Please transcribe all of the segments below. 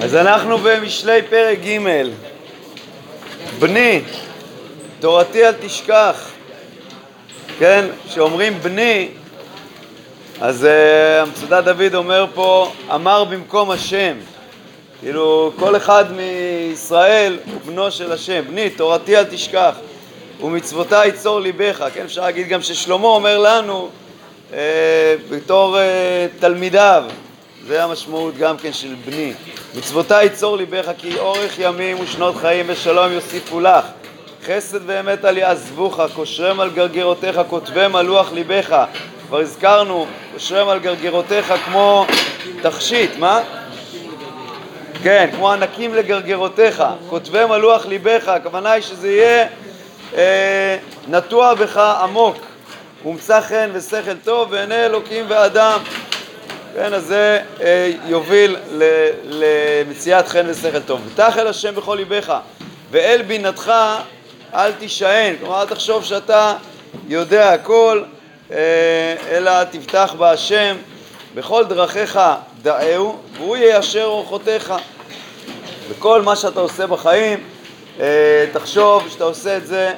אז אנחנו במשלי פרק ג' בני, תורתי אל תשכח. כן, כשאומרים בני, אז uh, המצודת דוד אומר פה, אמר במקום השם. כאילו, כל אחד מישראל הוא בנו של השם. בני, תורתי אל תשכח, ומצוותי יצור ליבך. כן, אפשר להגיד גם ששלמה אומר לנו, uh, בתור uh, תלמידיו, זה המשמעות גם כן של בני. מצוותי יצור ליבך כי אורך ימים ושנות חיים ושלום יוסיפו לך. חסד ואמת על יעזבוך, קושרם על גרגרותיך, כותבם על לוח ליבך. כבר הזכרנו, קושרם על גרגרותיך כמו תכשיט, מה? כן, כמו ענקים לגרגרותיך, כותבם על לוח ליבך, הכוונה היא שזה יהיה אה, נטוע בך עמוק, ומצא חן ושכל טוב בעיני אלוקים ואדם. כן, אז זה אה, יוביל למציאת חן ושכל טוב. ותח אל השם בכל ליבך, ואל בינתך אל תישען, כלומר אל תחשוב שאתה יודע הכל, אה, אלא תבטח בהשם, בכל דרכיך דאהו, והוא יישר אורחותיך. בכל מה שאתה עושה בחיים, אה, תחשוב שאתה עושה את זה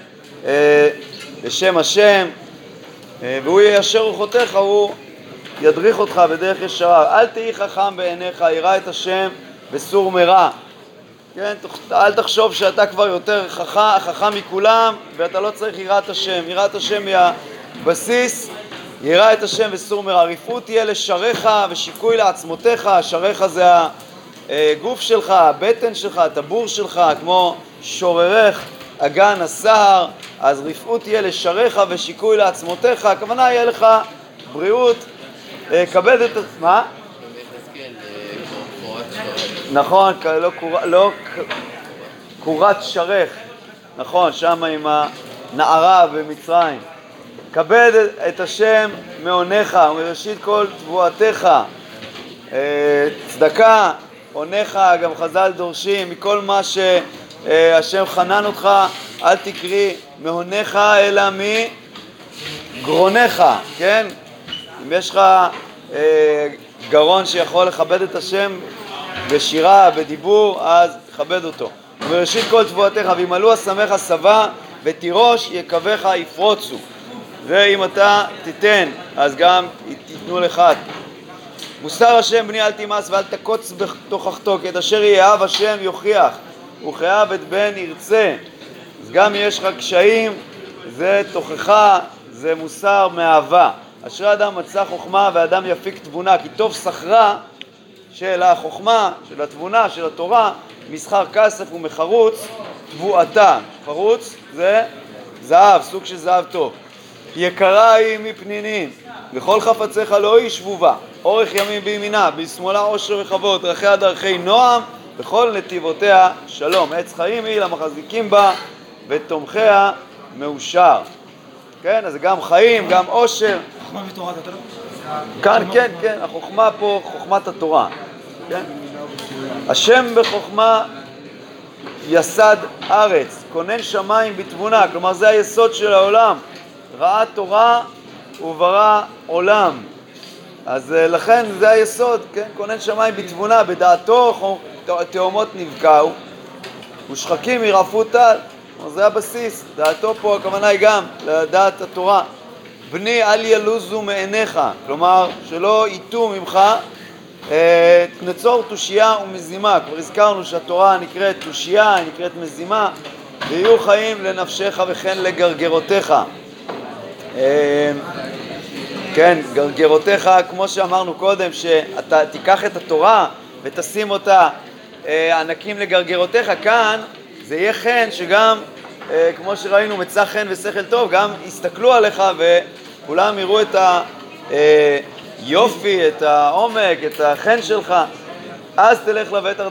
בשם השם, והוא יישר אורחותיך, הוא ידריך אותך בדרך ישרה. אל תהי חכם בעיניך, ירא את השם בסור מרע. כן, אל תחשוב שאתה כבר יותר חכם, חכם מכולם ואתה לא צריך יראת השם. יראת השם היא הבסיס, ירא את השם וסור מרע. רפאות תהיה לשריך ושיקוי לעצמותיך, שריך זה הגוף שלך, הבטן שלך, הטבור שלך, כמו שוררך אגן הסהר, אז רפאות תהיה לשריך ושיקוי לעצמותיך, הכוונה יהיה לך בריאות כבד את... מה? נכון, לא, לא קורת שרך, נכון, שם עם הנערה במצרים. כבד את השם מעונך ומראשית כל תבואתך. אה, צדקה, עונך, גם חז"ל דורשים, מכל מה שהשם חנן אותך, אל תקרי מעונך אלא מגרונך, כן? אם יש לך אה, גרון שיכול לכבד את השם בשירה, בדיבור, אז תכבד אותו. ובראשית כל תבואתך, וימלאו אסמך שבע, ותירוש יקבך יפרוצו. ואם אתה תיתן, אז גם תיתנו לך. מוסר השם בני אל תימס ואל תקוץ בתוכחתו, כי את אשר יאהב השם יוכיח, וכאהב את בן ירצה. אז גם אם יש לך קשיים, זה תוכחה, זה מוסר מאהבה. אשרי אדם מצא חוכמה ואדם יפיק תבונה, כי טוב שכרה של החוכמה, של התבונה, של התורה, מסחר כסף ומחרוץ תבואתה. חרוץ זה זהב, סוג של זהב טוב. יקרה היא מפנינים, וכל חפציך לא היא שבובה, אורך ימים בימינה, בשמאלה עושר וכבוד, דרכיה דרכי נועם, וכל נתיבותיה שלום. עץ חיים היא למחזיקים בה, ותומכיה מאושר. כן, אז זה גם חיים, גם עושר. חוכמה ותורת התורה? כאן, כן, כן, החוכמה פה, חוכמת התורה. כן? השם בחוכמה יסד ארץ, כונן שמיים בתבונה, כלומר זה היסוד של העולם. ראה תורה וברא עולם. אז אה, לכן זה היסוד, כן? כונן שמיים בתבונה, בדעתו תאומות נבקעו ושחקים ירעפו טל. זה הבסיס, דעתו פה הכוונה היא גם לדעת התורה. בני אל ילוזו מעיניך, כלומר שלא ייטו ממך אה, נצור תושייה ומזימה, כבר הזכרנו שהתורה נקראת תושייה, היא נקראת מזימה, ויהיו חיים לנפשך וכן לגרגרותיך. אה, כן, גרגרותיך, כמו שאמרנו קודם, שאתה תיקח את התורה ותשים אותה אה, ענקים לגרגרותיך, כאן זה יהיה חן שגם, כמו שראינו, מצא חן ושכל טוב, גם יסתכלו עליך וכולם יראו את היופי, את העומק, את החן שלך. אז תלך לבטח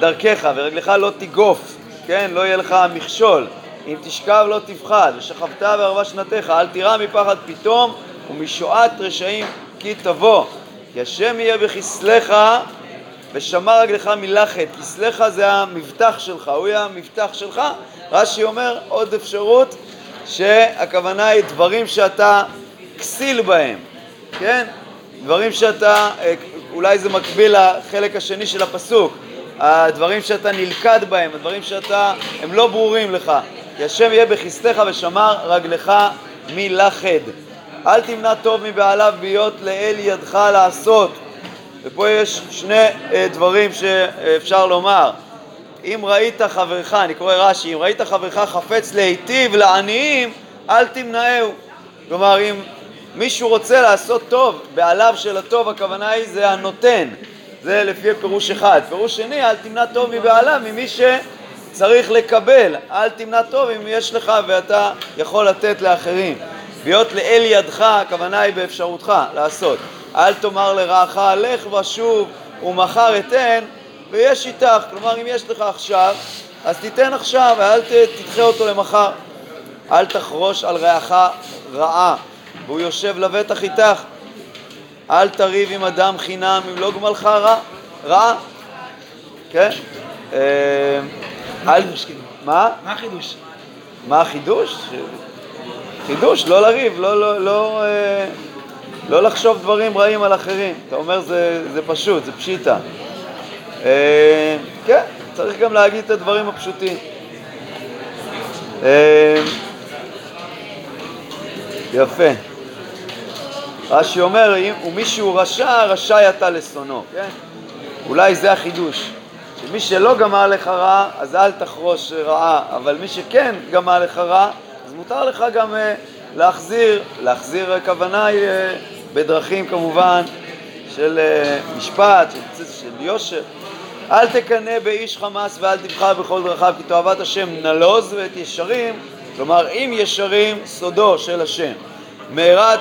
דרכך ורגלך לא תיגוף, כן? לא יהיה לך מכשול. אם תשכב לא תפחד, ושכבת בערבה שנתך, אל תירא מפחד פתאום, ומשועת רשעים כי תבוא. כי השם יהיה בכסלך, ושמר רגלך מלחת. כסלך זה המבטח שלך, הוא יהיה המבטח שלך. רש"י אומר עוד אפשרות, שהכוונה היא דברים שאתה כסיל בהם, כן? דברים שאתה, אולי זה מקביל לחלק השני של הפסוק. הדברים שאתה נלכד בהם, הדברים שאתה, הם לא ברורים לך. כי השם יהיה בכיסתך ושמר רגלך מלכד. אל תמנע טוב מבעליו בהיות לאל ידך לעשות. ופה יש שני אה, דברים שאפשר לומר. אם ראית חברך, אני קורא רש"י, אם ראית חברך חפץ להיטיב לעניים, אל תמנעהו. כלומר, אם מישהו רוצה לעשות טוב, בעליו של הטוב הכוונה היא זה הנותן. זה לפי פירוש אחד. פירוש שני, אל תמנע טוב מבעליו, ממי שצריך לקבל. אל תמנע טוב אם יש לך ואתה יכול לתת לאחרים. להיות לאל ידך, הכוונה היא באפשרותך לעשות. אל תאמר לרעך, לך ושוב ומחר אתן, ויש איתך. כלומר, אם יש לך עכשיו, אז תיתן עכשיו, ואל תדחה אותו למחר. אל תחרוש על רעך רעה, והוא יושב לבטח איתך. אל תריב עם אדם חינם אם לא גמלך רע, רע. כן? אה, מה החידוש? כאילו? מה? מה החידוש? מה החידוש? חידוש, לא לריב, לא, לא, לא, אה, לא לחשוב דברים רעים על אחרים. אתה אומר זה, זה פשוט, זה פשיטה. אה, כן, צריך גם להגיד את הדברים הפשוטים. יפה. רש"י אומר, ומישהו רשע, רשאי אתה לשונאו, כן? אולי זה החידוש. שמי שלא גמר לך רע, אז אל תחרוש רעה, אבל מי שכן גמר לך רע, אז מותר לך גם uh, להחזיר, להחזיר הכוונה היא uh, בדרכים כמובן של uh, משפט, של, של יושר. אל תקנא באיש חמאס ואל תבחר בכל דרכיו, כי תאהבת השם נלוז ואת ישרים, כלומר אם ישרים סודו של השם. מהרת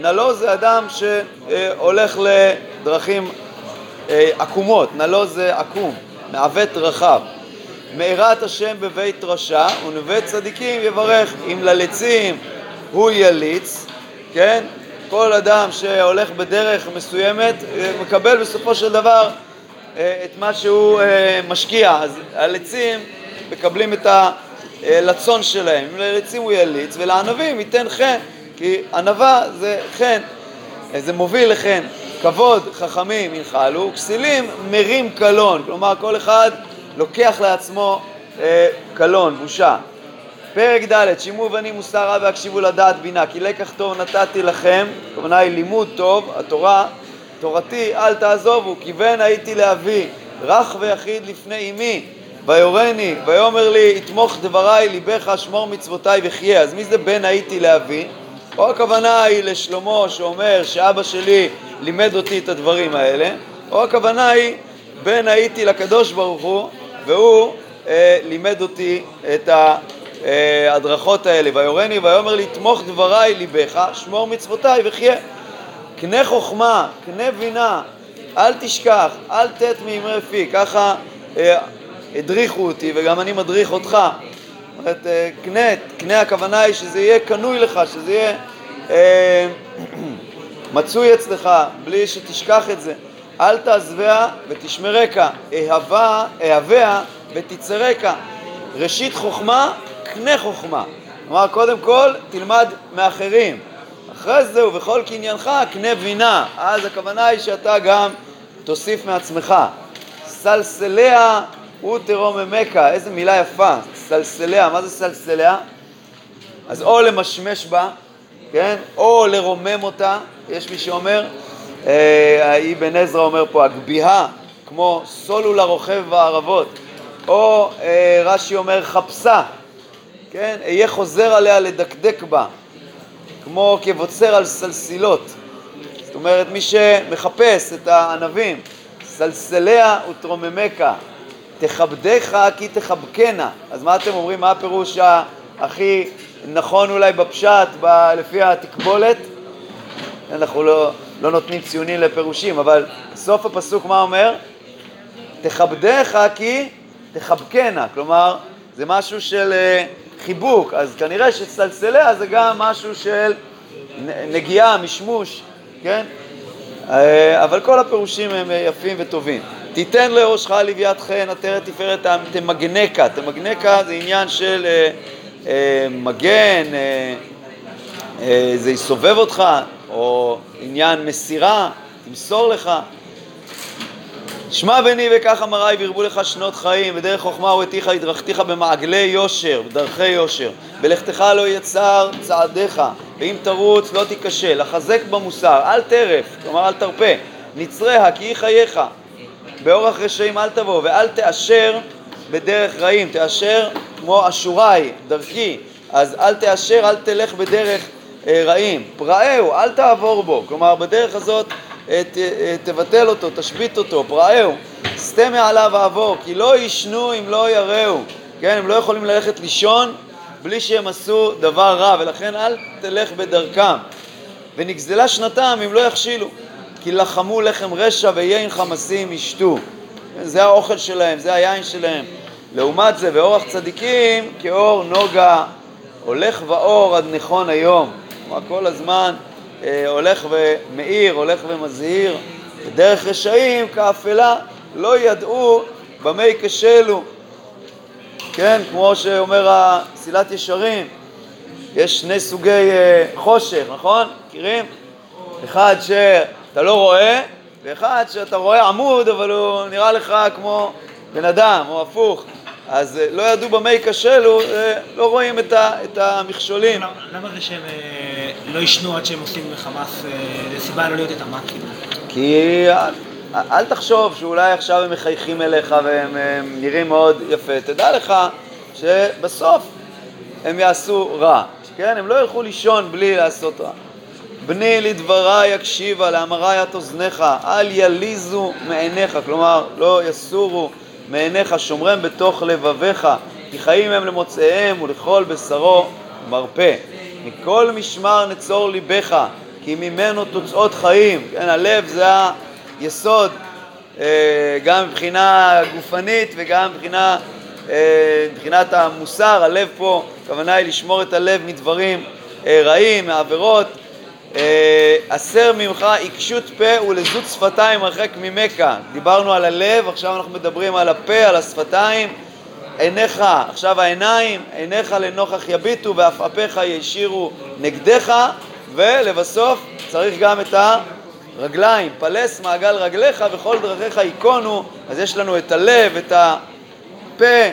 נלוז זה אדם שהולך לדרכים אה, עקומות, נלוז זה עקום, מעוות רחב. מארת השם בבית רשע ונווה צדיקים יברך. אם ללצים הוא יליץ, כן? כל אדם שהולך בדרך מסוימת אה, מקבל בסופו של דבר אה, את מה שהוא משקיע. אז הלצים מקבלים את הלצון שלהם. אם ללצים הוא יליץ ולענבים ייתן חן. כי ענווה זה חן, זה מוביל לחן. כבוד חכמים ינחלו, כסילים מרים קלון, כלומר כל אחד לוקח לעצמו אה, קלון, בושה. פרק ד' שימו בני מוסר רע והקשיבו לדעת בינה כי לקח טוב נתתי לכם, הכוונה היא לימוד טוב, התורה, תורתי אל תעזובו כי בן הייתי לאבי רך ויחיד לפני אמי. ויורני ויאמר לי יתמוך דבריי ליבך שמור מצוותיי וחיה אז מי זה בן הייתי לאבי? או הכוונה היא לשלמה שאומר שאבא שלי לימד אותי את הדברים האלה, או הכוונה היא בן הייתי לקדוש ברוך הוא והוא אה, לימד אותי את ההדרכות האלה. ויורני ויאמר לי תמוך דבריי ליבך, שמור מצוותיי וחיה. קנה חוכמה, קנה בינה, אל תשכח, אל תת מאמרי פי, ככה אה, הדריכו אותי וגם אני מדריך אותך. אומרת, אה, קנה, קנה הכוונה היא שזה יהיה קנוי לך, שזה יהיה אה, מצוי אצלך, בלי שתשכח את זה. אל תעזביה ותשמרקה, אהבה, אהביה ותצרקה. ראשית חוכמה, קנה חוכמה. כלומר, קודם כל תלמד מאחרים. אחרי זה ובכל קניינך קנה בינה. אז הכוונה היא שאתה גם תוסיף מעצמך. סלסליה ותרוממקה, איזה מילה יפה, סלסליה, מה זה סלסליה? אז או למשמש בה, כן? או לרומם אותה, יש מי שאומר, אה, אבן עזרא אומר פה, הגביהה, כמו סולו לרוכב בערבות, או אה, רש"י אומר חפשה, כן? אהיה חוזר עליה לדקדק בה, כמו כבוצר על סלסילות. זאת אומרת, מי שמחפש את הענבים, סלסליה ותרוממקה, תכבדך כי תחבקנה. אז מה אתם אומרים? מה הפירוש הכי נכון אולי בפשט, ב, לפי התקבולת? אנחנו לא, לא נותנים ציונים לפירושים, אבל סוף הפסוק מה אומר? תכבדך כי תחבקנה. כלומר, זה משהו של uh, חיבוק, אז כנראה שצלצליה זה גם משהו של נגיעה, משמוש, כן? Uh, אבל כל הפירושים הם יפים וטובים. תיתן לראשך לוויית חן, עטרת תפארת תמגנקה. תמגנקה זה עניין של אה, אה, מגן, אה, אה, זה יסובב אותך, או עניין מסירה, תמסור לך. שמע בני וכך אמרי וירבו לך שנות חיים ודרך חוכמה וראתיך הדרכתיך במעגלי יושר, בדרכי יושר. בלכתך לא יצר צעדיך. ואם תרוץ לא תיכשל, לחזק במוסר, אל טרף, כלומר אל תרפה, נצריה כי היא חייך, באורח רשעים אל תבוא ואל תאשר בדרך רעים, תאשר כמו אשורי, דרכי, אז אל תאשר, אל תלך בדרך אה, רעים, פראהו, אל תעבור בו, כלומר בדרך הזאת ת, אה, תבטל אותו, תשבית אותו, פראהו, סטה מעליו העבור, כי לא ישנו אם לא יראו, כן, הם לא יכולים ללכת לישון בלי שהם עשו דבר רע, ולכן אל תלך בדרכם. ונגזלה שנתם אם לא יכשילו, כי לחמו לחם רשע ויין חמסים ישתו. זה האוכל שלהם, זה היין שלהם. לעומת זה, ואורח צדיקים כאור נוגה, הולך ואור עד נכון היום. כלומר, כל הזמן אה, הולך ומאיר, הולך ומזהיר. ודרך רשעים כאפלה לא ידעו במה ייכשלו. כן, כמו שאומר הסילת ישרים, יש שני סוגי אה, חושך, נכון? מכירים? אחד שאתה לא רואה, ואחד שאתה רואה עמוד, אבל הוא נראה לך כמו בן אדם, או הפוך. אז אה, לא ידעו במה ייכשלו, אה, לא רואים את, ה, את המכשולים. למה זה שהם לא ישנו עד שהם עושים חמאס, זה סיבה לא להיות את כאילו? כי אל תחשוב שאולי עכשיו הם מחייכים אליך והם נראים מאוד יפה. תדע לך שבסוף הם יעשו רע, כן? הם לא ילכו לישון בלי לעשות רע. בני לדברי יקשיבה, לאמרי את אוזניך, אל יליזו מעיניך, כלומר לא יסורו מעיניך, שומרם בתוך לבביך, כי חיים הם למוצאיהם ולכל בשרו מרפא. מכל משמר נצור ליבך, כי ממנו תוצאות חיים. כן, הלב זה היסוד אה, גם מבחינה גופנית וגם מבחינה, אה, מבחינת המוסר. הלב פה, הכוונה היא לשמור את הלב מדברים אה, רעים, מעבירות. הסר ממך עיקשות פה ולזות שפתיים הרחק ממך. דיברנו על הלב, עכשיו אנחנו מדברים על הפה, על השפתיים. עיניך, עכשיו העיניים, עיניך לנוכח יביטו ואף אפיך ישירו נגדך, ולבסוף צריך גם את הרגליים, פלס מעגל רגליך וכל דרכיך ייכונו, אז יש לנו את הלב, את הפה,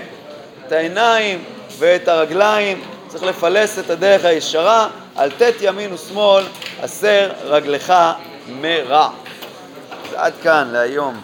את העיניים ואת הרגליים, צריך לפלס את הדרך הישרה, על ט' ימין ושמאל, הסר רגלך מרע. עד כאן להיום.